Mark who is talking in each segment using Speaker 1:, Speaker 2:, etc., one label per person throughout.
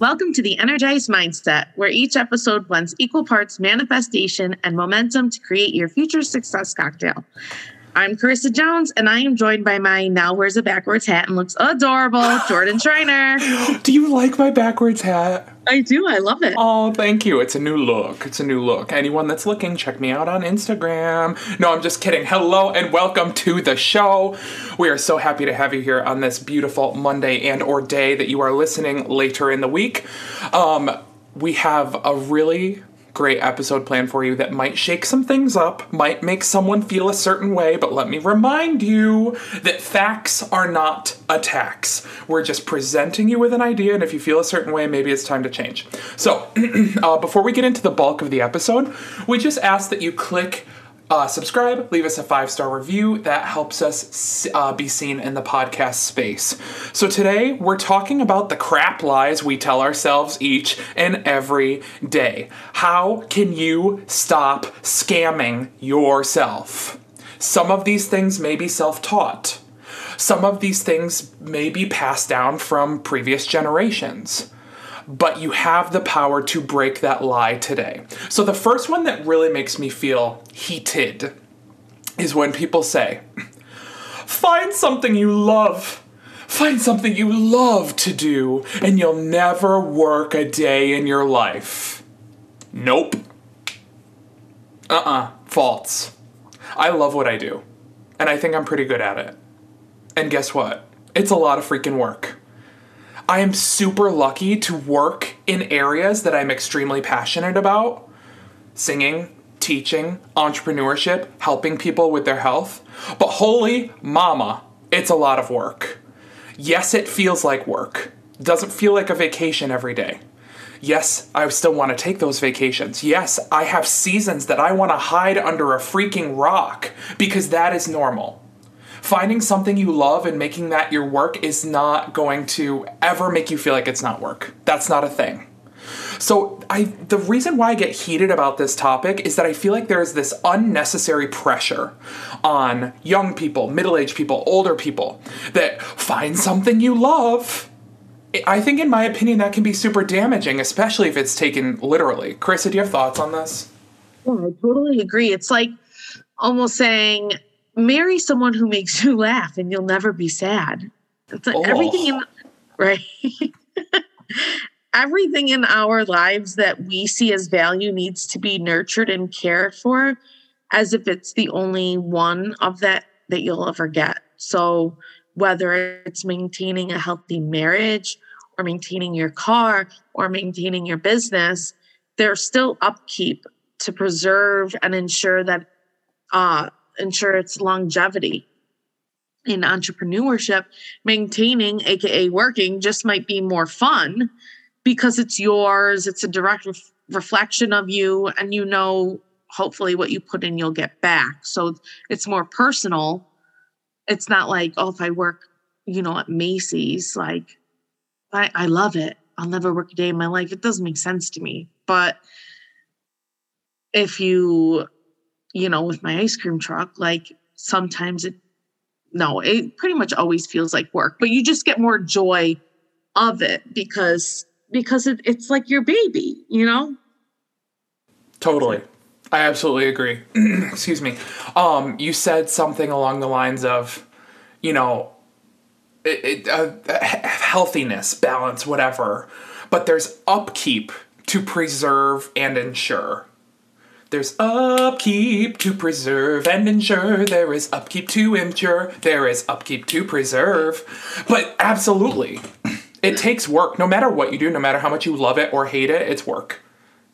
Speaker 1: Welcome to the Energized Mindset, where each episode blends equal parts manifestation and momentum to create your future success cocktail. I'm Karissa Jones, and I am joined by my now wears a backwards hat and looks adorable, Jordan Schreiner.
Speaker 2: Do you like my backwards hat?
Speaker 1: I do. I love it.
Speaker 2: Oh, thank you. It's a new look. It's a new look. Anyone that's looking, check me out on Instagram. No, I'm just kidding. Hello and welcome to the show. We are so happy to have you here on this beautiful Monday and or day that you are listening later in the week. Um, we have a really great episode planned for you that might shake some things up, might make someone feel a certain way, but let me remind you that facts are not attacks. We're just presenting you with an idea, and if you feel a certain way, maybe it's time to change. So, uh, before we get into the bulk of the episode, we just ask that you click uh, subscribe, leave us a five star review. That helps us uh, be seen in the podcast space. So, today we're talking about the crap lies we tell ourselves each and every day. How can you stop scamming yourself? Some of these things may be self taught, some of these things may be passed down from previous generations but you have the power to break that lie today. So, the first one that really makes me feel heated is when people say, Find something you love. Find something you love to do, and you'll never work a day in your life. Nope. Uh uh-uh, uh, false. I love what I do, and I think I'm pretty good at it. And guess what? It's a lot of freaking work. I am super lucky to work in areas that I'm extremely passionate about singing, teaching, entrepreneurship, helping people with their health. But holy mama, it's a lot of work. Yes, it feels like work. Doesn't feel like a vacation every day. Yes, I still want to take those vacations. Yes, I have seasons that I want to hide under a freaking rock because that is normal finding something you love and making that your work is not going to ever make you feel like it's not work. That's not a thing. So I the reason why I get heated about this topic is that I feel like there's this unnecessary pressure on young people, middle-aged people, older people that find something you love. I think in my opinion that can be super damaging, especially if it's taken literally. Karissa, do you have thoughts on this?
Speaker 1: Yeah, I totally agree. It's like almost saying marry someone who makes you laugh and you'll never be sad. It's like oh. everything in right. everything in our lives that we see as value needs to be nurtured and cared for as if it's the only one of that that you'll ever get. So whether it's maintaining a healthy marriage or maintaining your car or maintaining your business, there's still upkeep to preserve and ensure that uh, ensure its longevity. In entrepreneurship maintaining aka working just might be more fun because it's yours it's a direct ref- reflection of you and you know hopefully what you put in you'll get back. So it's more personal. It's not like oh if i work you know at macy's like i, I love it. I'll never work a day in my life. It doesn't make sense to me. But if you you know, with my ice cream truck, like sometimes it, no, it pretty much always feels like work, but you just get more joy of it because, because it, it's like your baby, you know?
Speaker 2: Totally. I absolutely agree. Excuse me. Um, you said something along the lines of, you know, it, it, uh, healthiness, balance, whatever. But there's upkeep to preserve and ensure. There's upkeep to preserve and ensure. There is upkeep to ensure. There is upkeep to preserve. But absolutely, it takes work. No matter what you do, no matter how much you love it or hate it, it's work.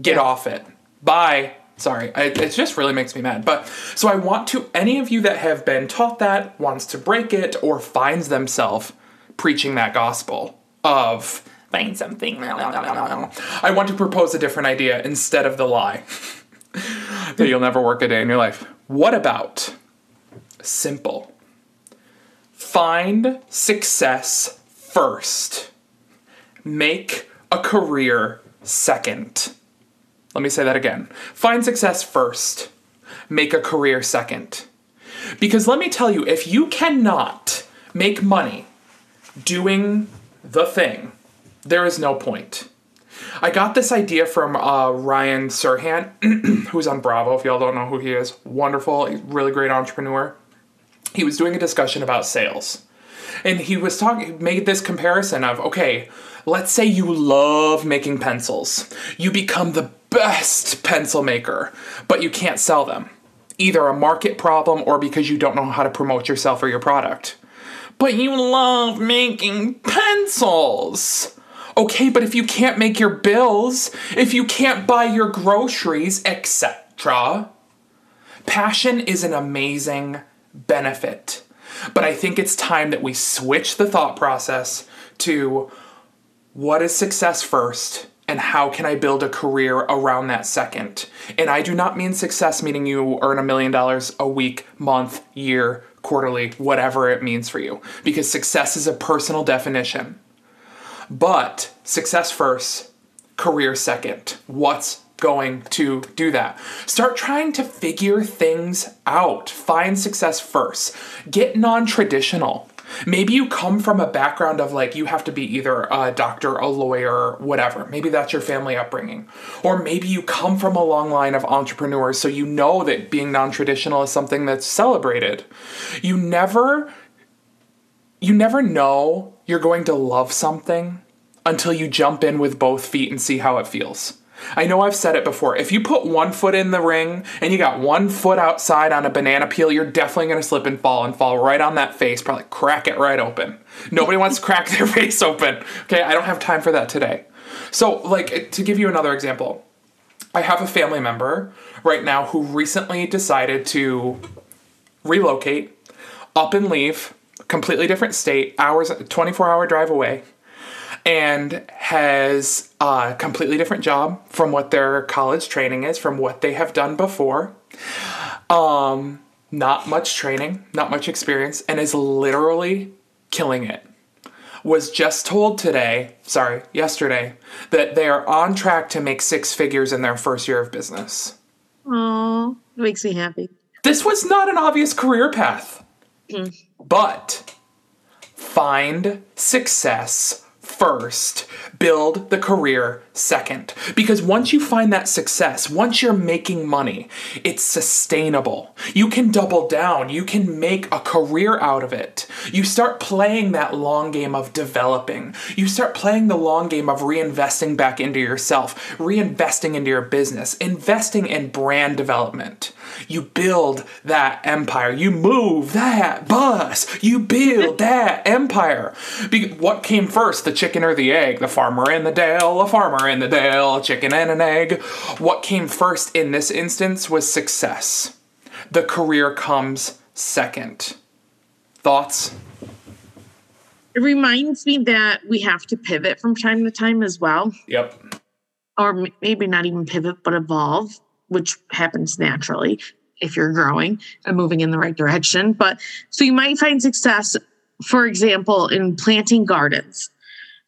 Speaker 2: Get yeah. off it. Bye. Sorry, I, it just really makes me mad. But so I want to, any of you that have been taught that, wants to break it, or finds themselves preaching that gospel of find something. I want to propose a different idea instead of the lie. that you'll never work a day in your life. What about simple? Find success first. Make a career second. Let me say that again. Find success first. Make a career second. Because let me tell you, if you cannot make money doing the thing, there is no point. I got this idea from uh, Ryan Serhant, who's on Bravo. If y'all don't know who he is, wonderful, really great entrepreneur. He was doing a discussion about sales, and he was talking, made this comparison of okay, let's say you love making pencils, you become the best pencil maker, but you can't sell them, either a market problem or because you don't know how to promote yourself or your product. But you love making pencils. Okay, but if you can't make your bills, if you can't buy your groceries, etc., passion is an amazing benefit. But I think it's time that we switch the thought process to what is success first and how can I build a career around that second? And I do not mean success meaning you earn a million dollars a week, month, year, quarterly, whatever it means for you, because success is a personal definition. But success first, career second. What's going to do that? Start trying to figure things out. Find success first. Get non traditional. Maybe you come from a background of like you have to be either a doctor, a lawyer, whatever. Maybe that's your family upbringing. Or maybe you come from a long line of entrepreneurs, so you know that being non traditional is something that's celebrated. You never. You never know you're going to love something until you jump in with both feet and see how it feels. I know I've said it before. If you put one foot in the ring and you got one foot outside on a banana peel, you're definitely going to slip and fall and fall right on that face, probably crack it right open. Nobody wants to crack their face open. Okay, I don't have time for that today. So, like, to give you another example, I have a family member right now who recently decided to relocate, up and leave, completely different state, hours, 24 hour drive away and has a completely different job from what their college training is, from what they have done before. Um, not much training, not much experience, and is literally killing it. Was just told today, sorry, yesterday, that they are on track to make six figures in their first year of business.
Speaker 1: Oh, makes me happy.
Speaker 2: This was not an obvious career path. Mm. But find success first, build the career second. Because once you find that success, once you're making money, it's sustainable. You can double down, you can make a career out of it. You start playing that long game of developing. You start playing the long game of reinvesting back into yourself, reinvesting into your business, investing in brand development. You build that empire. You move that bus. You build that empire. Be- what came first, the chicken or the egg? The farmer in the dale, a farmer in the dale, a chicken and an egg. What came first in this instance was success. The career comes second. Thoughts?
Speaker 1: It reminds me that we have to pivot from time to time as well.
Speaker 2: Yep.
Speaker 1: Or maybe not even pivot, but evolve which happens naturally if you're growing and moving in the right direction. But so you might find success, for example, in planting gardens.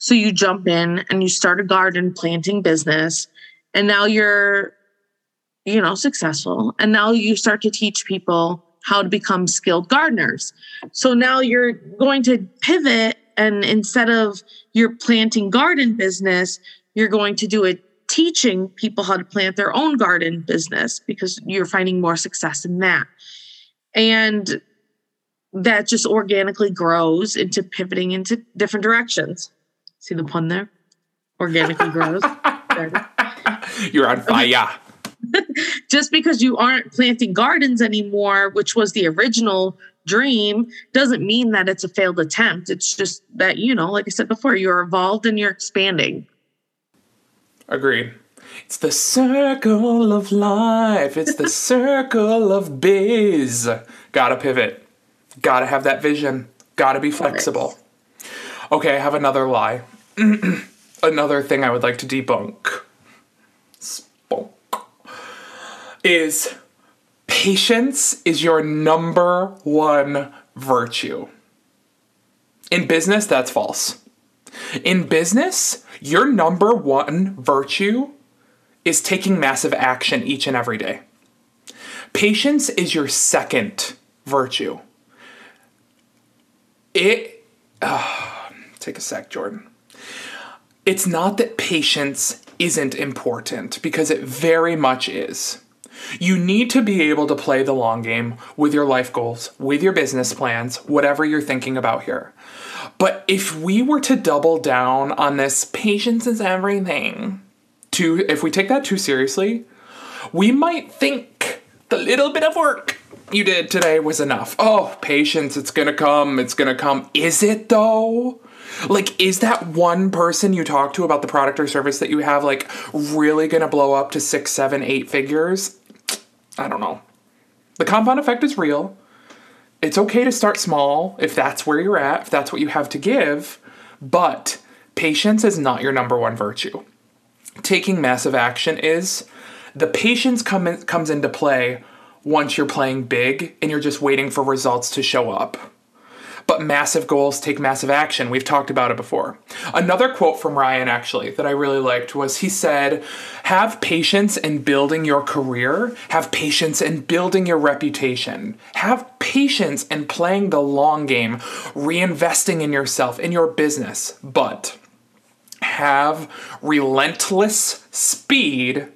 Speaker 1: So you jump in and you start a garden planting business, and now you're, you know, successful. And now you start to teach people how to become skilled gardeners. So now you're going to pivot, and instead of your planting garden business, you're going to do it teaching people how to plant their own garden business because you're finding more success in that. And that just organically grows into pivoting into different directions. See the pun there? Organically grows.
Speaker 2: You're on fire.
Speaker 1: just because you aren't planting gardens anymore, which was the original dream, doesn't mean that it's a failed attempt. It's just that, you know, like I said before, you're evolved and you're expanding.
Speaker 2: Agreed. It's the circle of life. It's the circle of biz. Gotta pivot. Gotta have that vision. Gotta be flexible. Okay, I have another lie. another thing I would like to debunk. Spunk. Is patience is your number one virtue. In business, that's false. In business, your number one virtue is taking massive action each and every day. Patience is your second virtue. It. Uh, take a sec, Jordan. it's not that patience isn't important because it very much is. You need to be able to play the long game with your life goals, with your business plans, whatever you're thinking about here. But if we were to double down on this patience is everything, to if we take that too seriously, we might think the little bit of work you did today was enough. Oh, patience, it's gonna come, it's gonna come. Is it though? Like, is that one person you talk to about the product or service that you have, like, really gonna blow up to six, seven, eight figures? I don't know. The compound effect is real. It's okay to start small if that's where you're at, if that's what you have to give, but patience is not your number one virtue. Taking massive action is. The patience come in, comes into play once you're playing big and you're just waiting for results to show up. But massive goals take massive action. We've talked about it before. Another quote from Ryan, actually, that I really liked was he said, Have patience in building your career, have patience in building your reputation, have patience in playing the long game, reinvesting in yourself, in your business, but have relentless speed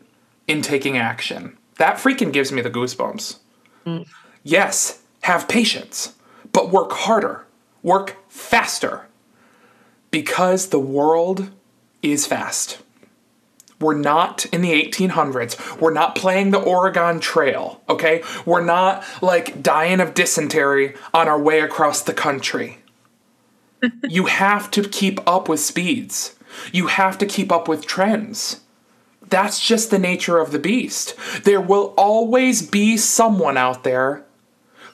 Speaker 2: in taking action. That freaking gives me the goosebumps. Mm. Yes, have patience, but work harder, work faster, because the world is fast. We're not in the 1800s. We're not playing the Oregon Trail, okay? We're not like dying of dysentery on our way across the country. you have to keep up with speeds. You have to keep up with trends. That's just the nature of the beast. There will always be someone out there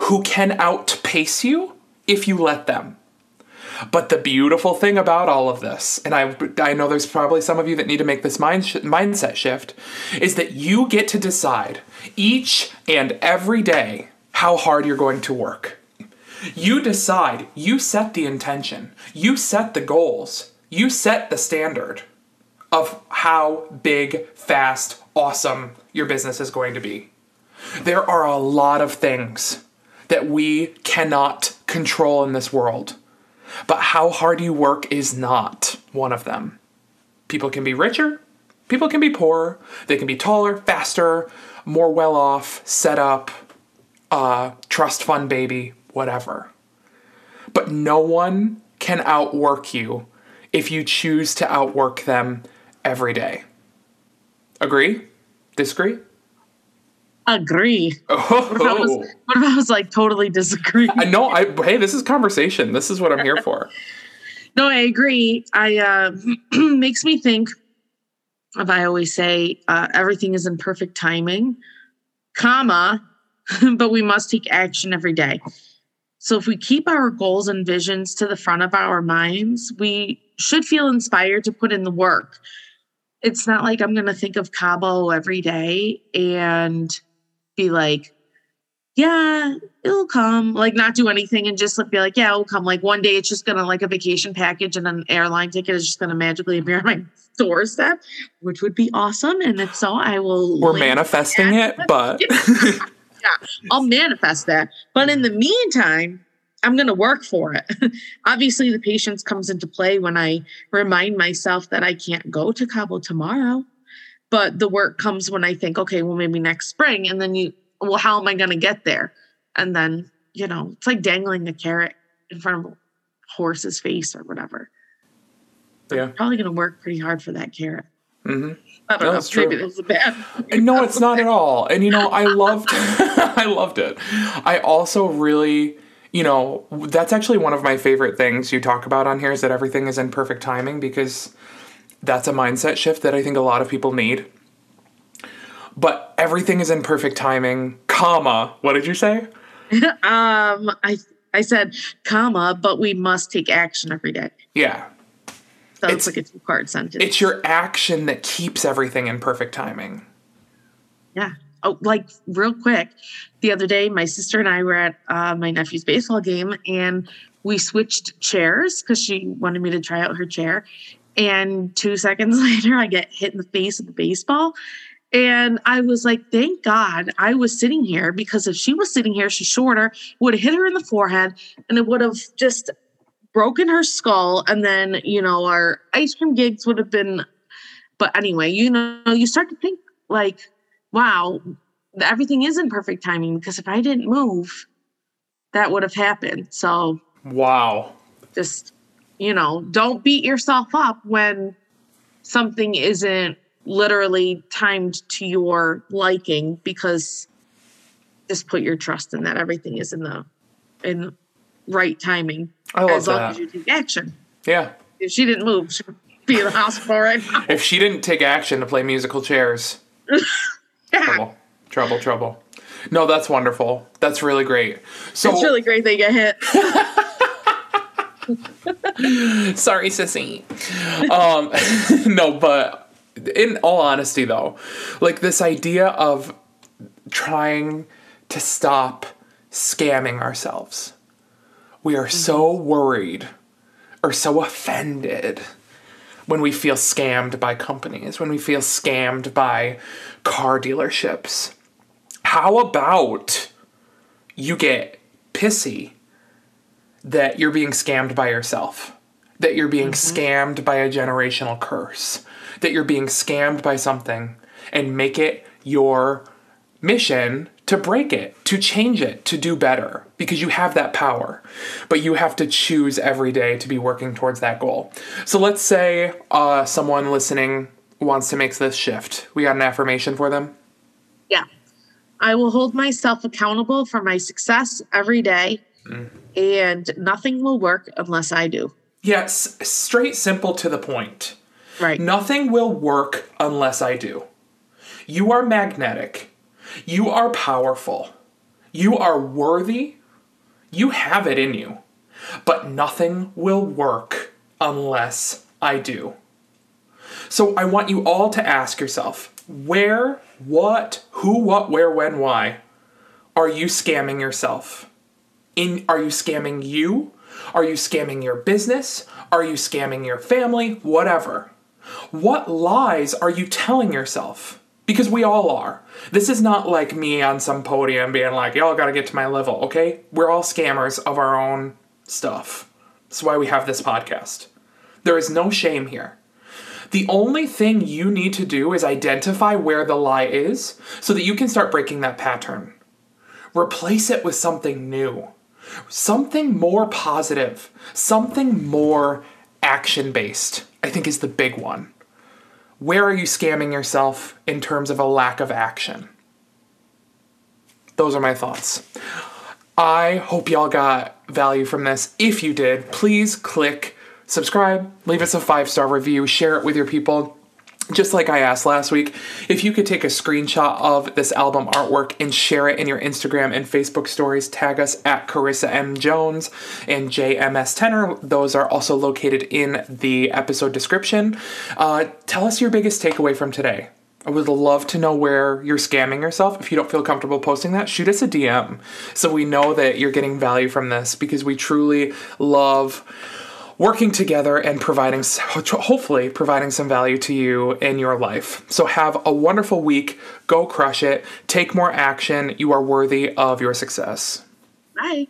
Speaker 2: who can outpace you if you let them. But the beautiful thing about all of this, and I, I know there's probably some of you that need to make this mind sh- mindset shift, is that you get to decide each and every day how hard you're going to work. You decide, you set the intention, you set the goals, you set the standard of how big, fast, awesome your business is going to be. There are a lot of things that we cannot control in this world, but how hard you work is not one of them. People can be richer, people can be poorer, they can be taller, faster, more well off, set up, uh, trust fund baby, whatever. But no one can outwork you if you choose to outwork them every day. Agree? Disagree?
Speaker 1: Agree. Oh. What, if I was, what if I was like totally disagree?
Speaker 2: No, I hey, this is conversation. This is what I'm here for.
Speaker 1: no, I agree. I uh, makes me think of I always say uh, everything is in perfect timing, comma, but we must take action every day. So if we keep our goals and visions to the front of our minds, we should feel inspired to put in the work it's not like I'm going to think of Cabo every day and be like, yeah, it'll come, like not do anything and just be like, yeah, it'll come. Like one day it's just going to like a vacation package and an airline ticket is just going to magically appear on my doorstep, which would be awesome. And if so, I will.
Speaker 2: We're manifesting it, but.
Speaker 1: yeah, I'll manifest that. But in the meantime, I'm going to work for it. Obviously, the patience comes into play when I remind myself that I can't go to Cabo tomorrow. But the work comes when I think, okay, well, maybe next spring. And then you, well, how am I going to get there? And then, you know, it's like dangling a carrot in front of a horse's face or whatever.
Speaker 2: Yeah.
Speaker 1: I'm probably going to work pretty hard for that carrot.
Speaker 2: Mm-hmm.
Speaker 1: I don't no, know. Maybe this is bad.
Speaker 2: no, it's not at all. And you know, I loved, I loved it. I also really you know, that's actually one of my favorite things you talk about on here is that everything is in perfect timing because that's a mindset shift that I think a lot of people need. But everything is in perfect timing, comma. What did you say?
Speaker 1: um, I I said comma, but we must take action every day.
Speaker 2: Yeah.
Speaker 1: So it's, it's like a two part sentence.
Speaker 2: It's your action that keeps everything in perfect timing.
Speaker 1: Yeah oh, like real quick, the other day, my sister and I were at uh, my nephew's baseball game and we switched chairs because she wanted me to try out her chair. And two seconds later, I get hit in the face with the baseball. And I was like, thank God I was sitting here because if she was sitting here, she's shorter, would have hit her in the forehead and it would have just broken her skull. And then you know our ice cream gigs would have been but anyway you know you start to think like wow everything is in perfect timing because if i didn't move that would have happened. So
Speaker 2: wow.
Speaker 1: just you know don't beat yourself up when something isn't literally timed to your liking because just put your trust in that everything is in the in right timing
Speaker 2: I love
Speaker 1: as long
Speaker 2: that.
Speaker 1: as you take action.
Speaker 2: Yeah.
Speaker 1: If she didn't move, she'd be in the hospital right now.
Speaker 2: If she didn't take action to play musical chairs,
Speaker 1: Yeah.
Speaker 2: trouble, trouble, trouble. No, that's wonderful. That's really great. So
Speaker 1: It's really great they get hit.
Speaker 2: sorry, sissy. Um, no, but in all honesty, though, like this idea of trying to stop scamming ourselves, we are so worried or so offended when we feel scammed by companies, when we feel scammed by car dealerships. How about you get pissy that you're being scammed by yourself, that you're being scammed by a generational curse, that you're being scammed by something, and make it your mission to break it, to change it, to do better, because you have that power. But you have to choose every day to be working towards that goal. So let's say uh, someone listening wants to make this shift. We got an affirmation for them.
Speaker 1: Yeah. I will hold myself accountable for my success every day, and nothing will work unless I do.
Speaker 2: Yes, straight, simple, to the point.
Speaker 1: Right.
Speaker 2: Nothing will work unless I do. You are magnetic. You are powerful. You are worthy. You have it in you. But nothing will work unless I do. So I want you all to ask yourself where, what, who, what, where, when, why are you scamming yourself? In are you scamming you? Are you scamming your business? Are you scamming your family? Whatever. What lies are you telling yourself? Because we all are. This is not like me on some podium being like, y'all gotta get to my level, okay? We're all scammers of our own stuff. That's why we have this podcast. There is no shame here. The only thing you need to do is identify where the lie is so that you can start breaking that pattern. Replace it with something new, something more positive, something more action based, I think is the big one. Where are you scamming yourself in terms of a lack of action? Those are my thoughts. I hope y'all got value from this. If you did, please click subscribe, leave us a five star review, share it with your people. Just like I asked last week, if you could take a screenshot of this album artwork and share it in your Instagram and Facebook stories, tag us at Karissa M. Jones and JMS Tenor. Those are also located in the episode description. Uh, tell us your biggest takeaway from today. I would love to know where you're scamming yourself. If you don't feel comfortable posting that, shoot us a DM so we know that you're getting value from this because we truly love working together and providing, hopefully, providing some value to you in your life. So have a wonderful week. Go crush it. Take more action. You are worthy of your success.
Speaker 1: Bye.